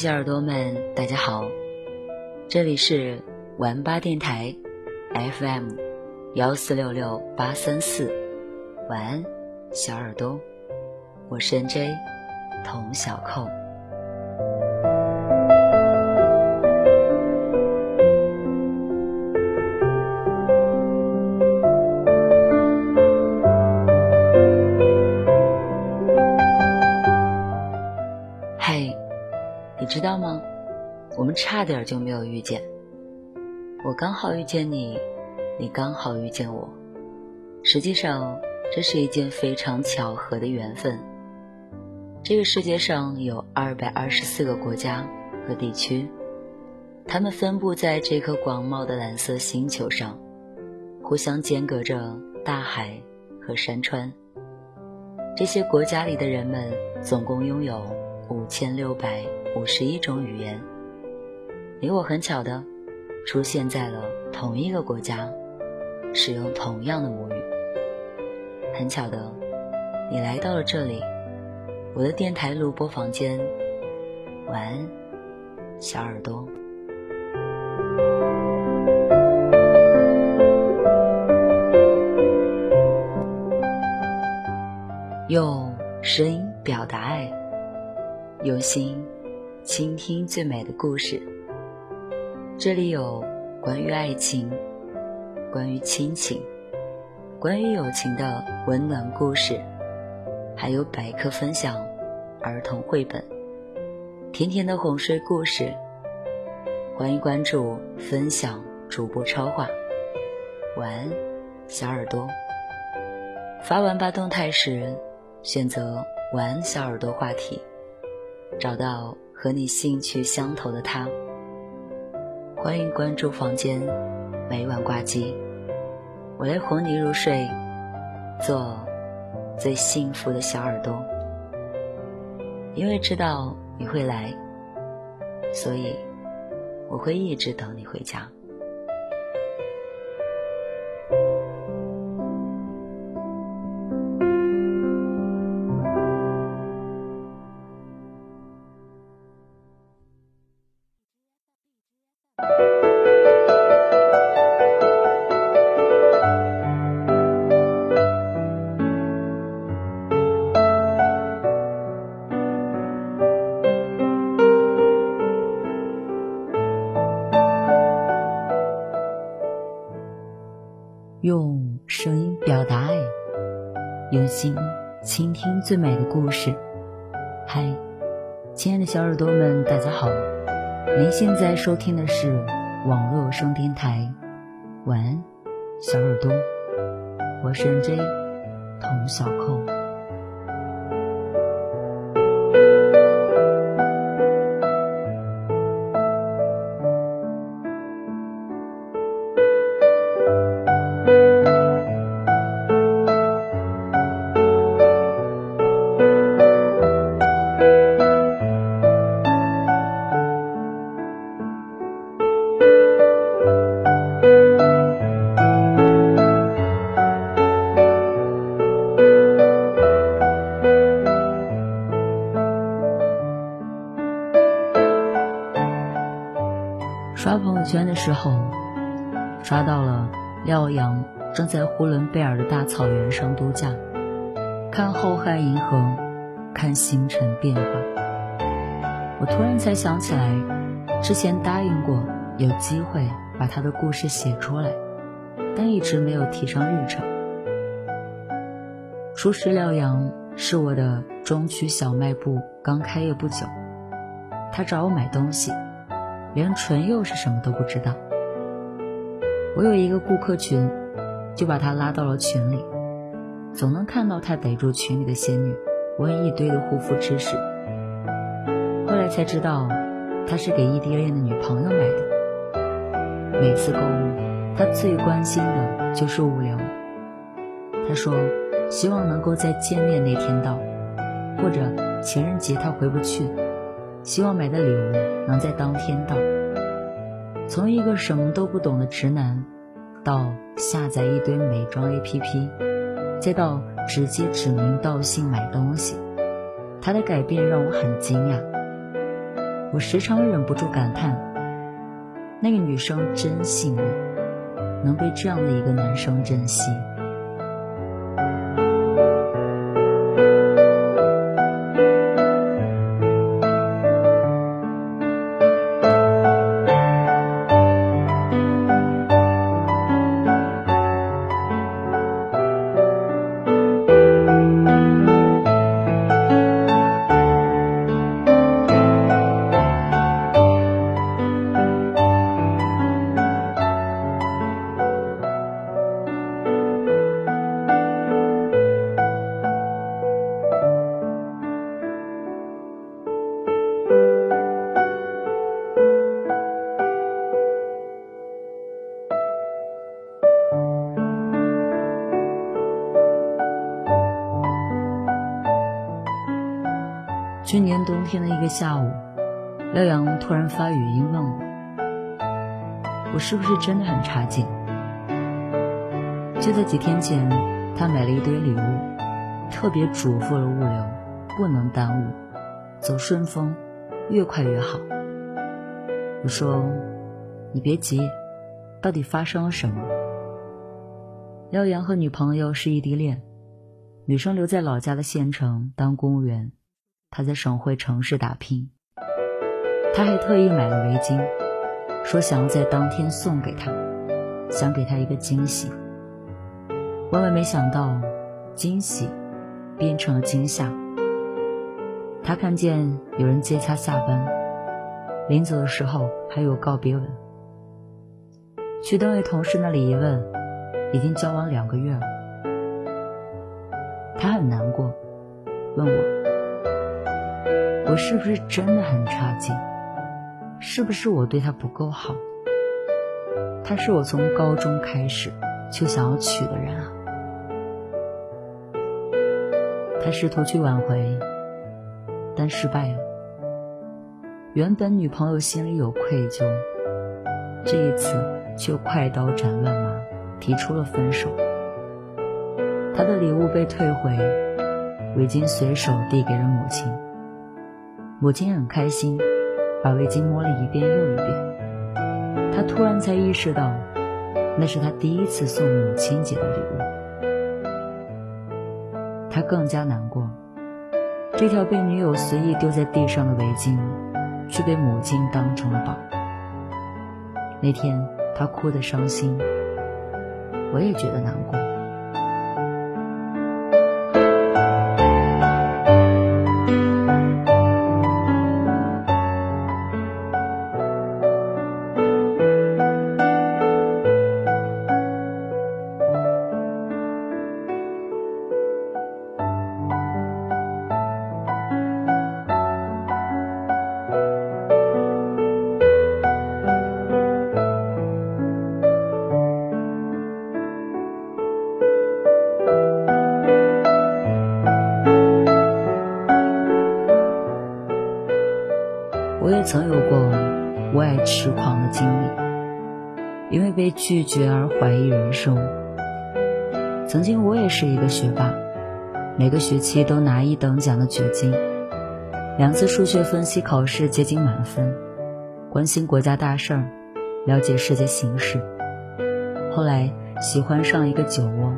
小耳朵们，大家好，这里是玩吧电台 FM 幺四六六八三四，晚安，小耳朵，我是 NJ 童小扣。知道吗？我们差点就没有遇见。我刚好遇见你，你刚好遇见我。实际上，这是一件非常巧合的缘分。这个世界上有二百二十四个国家和地区，它们分布在这颗广袤的蓝色星球上，互相间隔着大海和山川。这些国家里的人们总共拥有五千六百。五十一种语言，你我很巧的出现在了同一个国家，使用同样的母语。很巧的，你来到了这里，我的电台录播房间。晚安，小耳朵。用声音表达爱，用心。倾听最美的故事。这里有关于爱情、关于亲情、关于友情的温暖故事，还有百科分享、儿童绘本、甜甜的哄睡故事。欢迎关注、分享主播超话。晚安，小耳朵。发完吧动态时，选择“晚安小耳朵”话题，找到。和你兴趣相投的他，欢迎关注房间，每晚挂机，我来哄你入睡，做最幸福的小耳朵。因为知道你会来，所以我会一直等你回家。倾听最美的故事。嗨，亲爱的小耳朵们，大家好！您现在收听的是网络声电台，晚安，小耳朵，我是 N J 童小扣。之后，抓，到了廖阳正在呼伦贝尔的大草原上度假，看浩瀚银河，看星辰变化。我突然才想起来，之前答应过有机会把他的故事写出来，但一直没有提上日程。初识廖阳是我的中区小卖部刚开业不久，他找我买东西。连唇釉是什么都不知道。我有一个顾客群，就把他拉到了群里，总能看到他逮住群里的仙女，问一堆的护肤知识。后来才知道，他是给异地恋的女朋友买的。每次购物，他最关心的就是物流。他说，希望能够在见面那天到，或者情人节他回不去。希望买的礼物能在当天到。从一个什么都不懂的直男，到下载一堆美妆 APP，再到直接指名道姓买东西，他的改变让我很惊讶。我时常忍不住感叹：那个女生真幸运，能被这样的一个男生珍惜。年冬天的一个下午，廖阳突然发语音问我：“我是不是真的很差劲？”就在几天前，他买了一堆礼物，特别嘱咐了物流不能耽误，走顺丰，越快越好。我说：“你别急，到底发生了什么？”廖阳和女朋友是异地恋，女生留在老家的县城当公务员。他在省会城市打拼，他还特意买了围巾，说想要在当天送给他，想给他一个惊喜。万万没想到，惊喜变成了惊吓。他看见有人接他下班，临走的时候还有告别吻。去单位同事那里一问，已经交往两个月了。他很难过，问我。我是不是真的很差劲？是不是我对他不够好？他是我从高中开始就想要娶的人啊！他试图去挽回，但失败了。原本女朋友心里有愧疚，这一次却快刀斩乱麻，提出了分手。他的礼物被退回，围巾随手递给了母亲。母亲很开心，把围巾摸了一遍又一遍。他突然才意识到，那是他第一次送母亲节的礼物。他更加难过，这条被女友随意丢在地上的围巾，却被母亲当成了宝。那天他哭得伤心，我也觉得难过。痴狂的经历，因为被拒绝而怀疑人生。曾经我也是一个学霸，每个学期都拿一等奖的掘金，两次数学分析考试接近满分，关心国家大事儿，了解世界形势。后来喜欢上一个酒窝，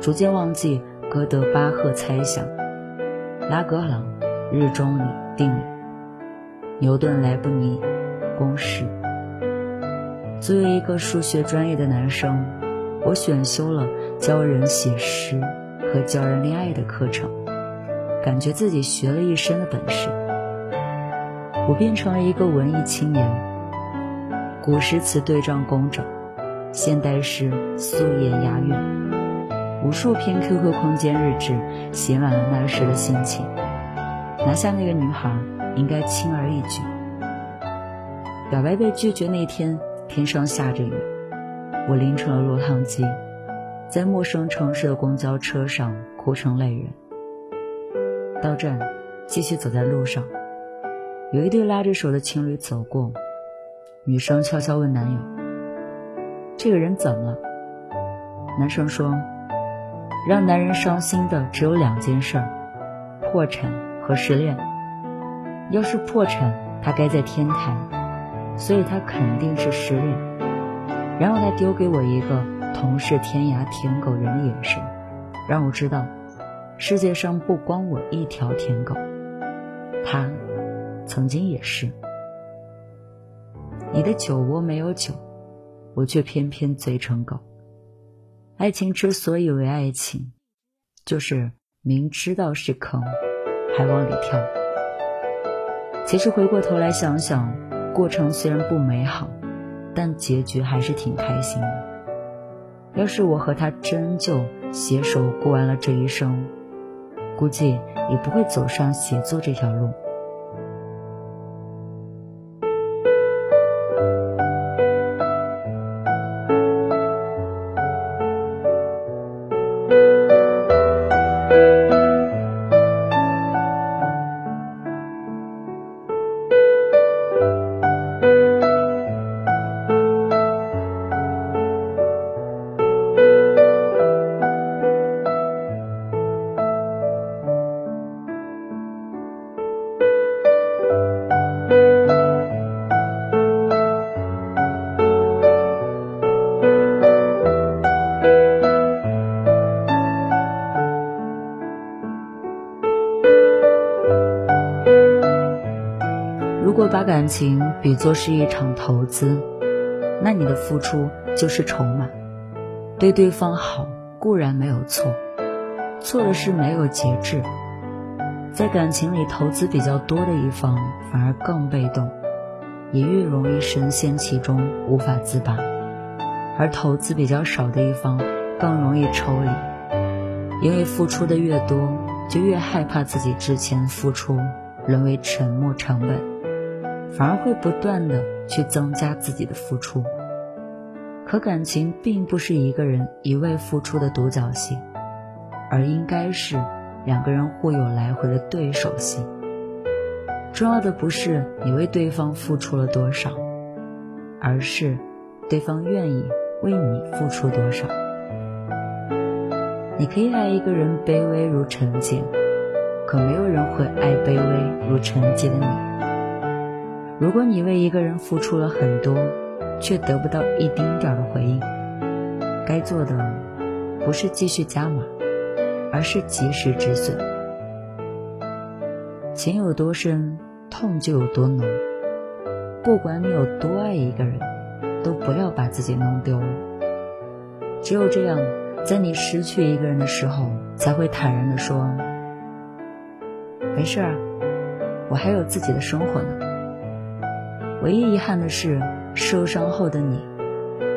逐渐忘记哥德巴赫猜想、拉格朗日中里定理。牛顿、莱布尼公式。作为一个数学专业的男生，我选修了教人写诗和教人恋爱的课程，感觉自己学了一身的本事。我变成了一个文艺青年，古诗词对仗工整，现代诗素颜押韵，无数篇 QQ 空间日志写满了那时的心情。拿下那个女孩。应该轻而易举。表白被拒绝那天，天上下着雨，我淋成了落汤鸡，在陌生城市的公交车上哭成泪人。到站，继续走在路上，有一对拉着手的情侣走过，女生悄悄问男友：“这个人怎么了？”男生说：“让男人伤心的只有两件事：破产和失恋。”要是破产，他该在天台，所以他肯定是失恋。然后他丢给我一个同是天涯舔狗人的眼神，让我知道，世界上不光我一条舔狗，他曾经也是。你的酒窝没有酒，我却偏偏醉成狗。爱情之所以为爱情，就是明知道是坑，还往里跳。其实回过头来想想，过程虽然不美好，但结局还是挺开心的。要是我和他真就携手过完了这一生，估计也不会走上写作这条路。如果把感情比作是一场投资，那你的付出就是筹码。对对方好固然没有错，错的是没有节制。在感情里投资比较多的一方反而更被动，也越容易深陷其中无法自拔；而投资比较少的一方更容易抽离，因为付出的越多，就越害怕自己之前付出沦为沉没成本。反而会不断的去增加自己的付出，可感情并不是一个人一味付出的独角戏，而应该是两个人互有来回的对手戏。重要的不是你为对方付出了多少，而是对方愿意为你付出多少。你可以爱一个人卑微如陈杰，可没有人会爱卑微如陈杰的你。如果你为一个人付出了很多，却得不到一丁点的回应，该做的不是继续加码，而是及时止损。情有多深，痛就有多浓。不管你有多爱一个人，都不要把自己弄丢了。只有这样，在你失去一个人的时候，才会坦然地说：“没事啊，我还有自己的生活呢。”唯一遗憾的是，受伤后的你，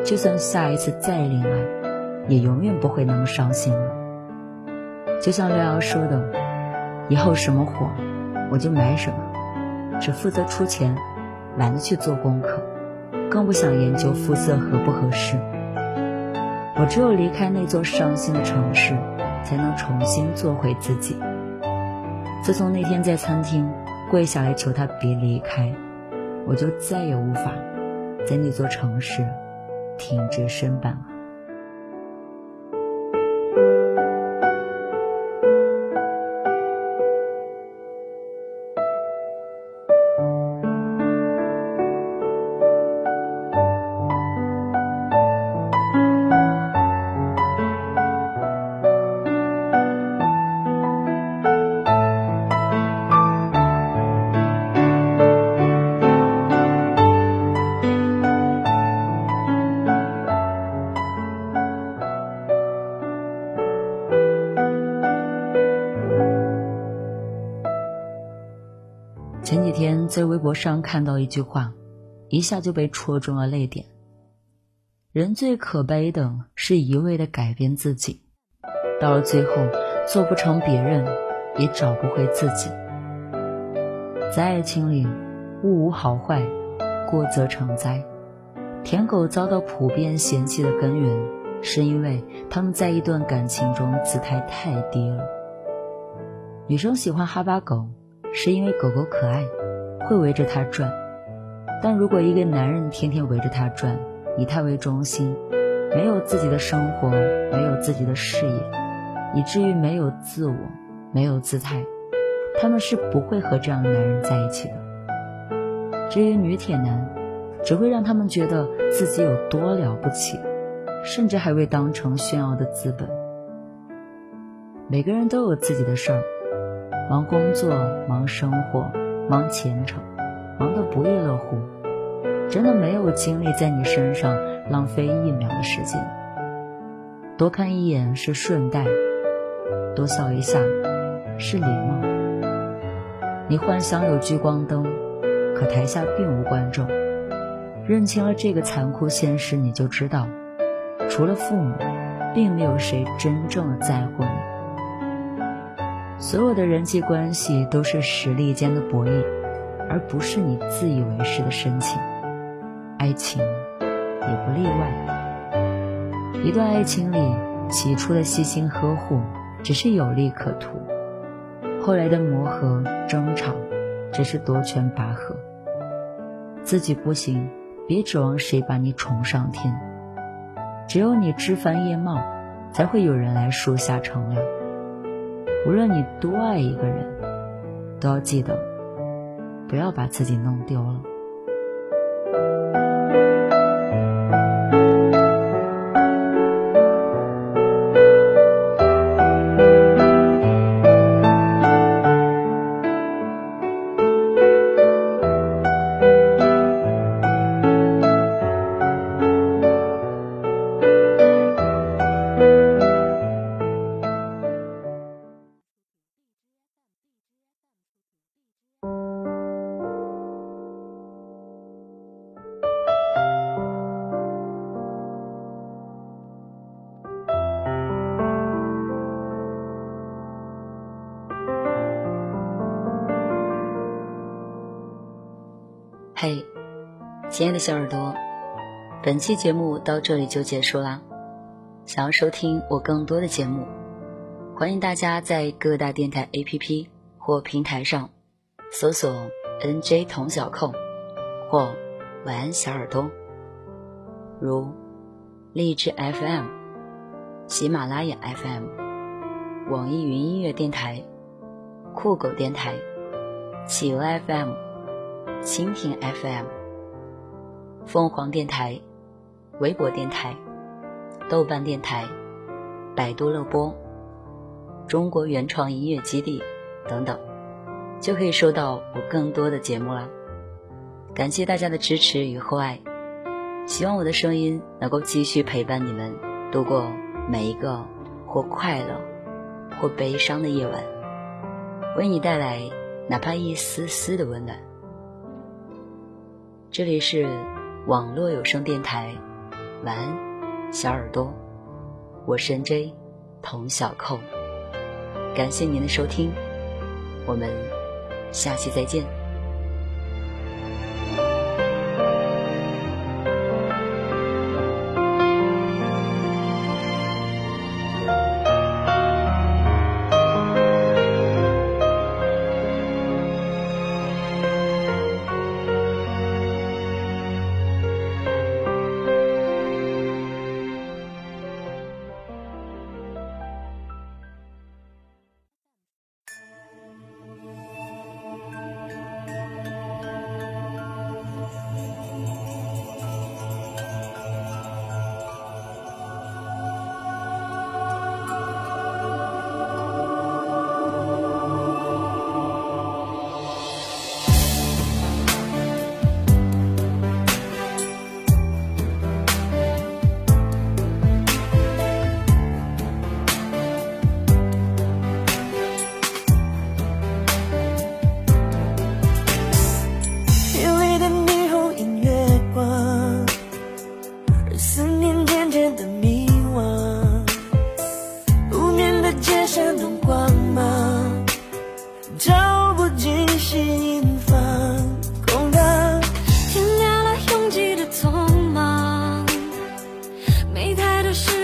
就算下一次再恋爱，也永远不会那么伤心了。就像六瑶说的：“以后什么火，我就买什么，只负责出钱，懒得去做功课，更不想研究肤色合不合适。我只有离开那座伤心的城市，才能重新做回自己。”自从那天在餐厅跪下来求他别离开。我就再也无法在那座城市挺直身板了。微博上看到一句话，一下就被戳中了泪点。人最可悲的是一味的改变自己，到了最后做不成别人，也找不回自己。在爱情里，物无好坏，过则成灾。舔狗遭到普遍嫌弃的根源，是因为他们在一段感情中姿态太低了。女生喜欢哈巴狗。是因为狗狗可爱，会围着他转。但如果一个男人天天围着它转，以它为中心，没有自己的生活，没有自己的事业，以至于没有自我，没有姿态，他们是不会和这样的男人在一起的。这些女铁男只会让他们觉得自己有多了不起，甚至还会当成炫耀的资本。每个人都有自己的事儿，忙工作，忙生活，忙前程，忙得不亦乐乎，真的没有精力在你身上浪费一秒的时间。多看一眼是顺带，多笑一下是礼貌。你幻想有聚光灯，可台下并无观众。认清了这个残酷现实，你就知道，除了父母，并没有谁真正的在乎你。所有的人际关系都是实力间的博弈，而不是你自以为是的深情。爱情也不例外。一段爱情里，起初的细心呵护只是有利可图。后来的磨合争吵，只是夺权拔河。自己不行，别指望谁把你宠上天。只有你枝繁叶茂，才会有人来树下乘凉。无论你多爱一个人，都要记得，不要把自己弄丢了。亲爱的小耳朵，本期节目到这里就结束啦。想要收听我更多的节目，欢迎大家在各大电台 APP 或平台上搜索 “NJ 童小扣”或“晚安小耳朵”，如荔枝 FM、喜马拉雅 FM、网易云音乐电台、酷狗电台、企鹅 FM。蜻蜓 FM、凤凰电台、微博电台、豆瓣电台、百度乐播、中国原创音乐基地等等，就可以收到我更多的节目了。感谢大家的支持与厚爱，希望我的声音能够继续陪伴你们度过每一个或快乐或悲伤的夜晚，为你带来哪怕一丝丝的温暖。这里是网络有声电台，晚安，小耳朵，我是 N J 童小扣，感谢您的收听，我们下期再见。是。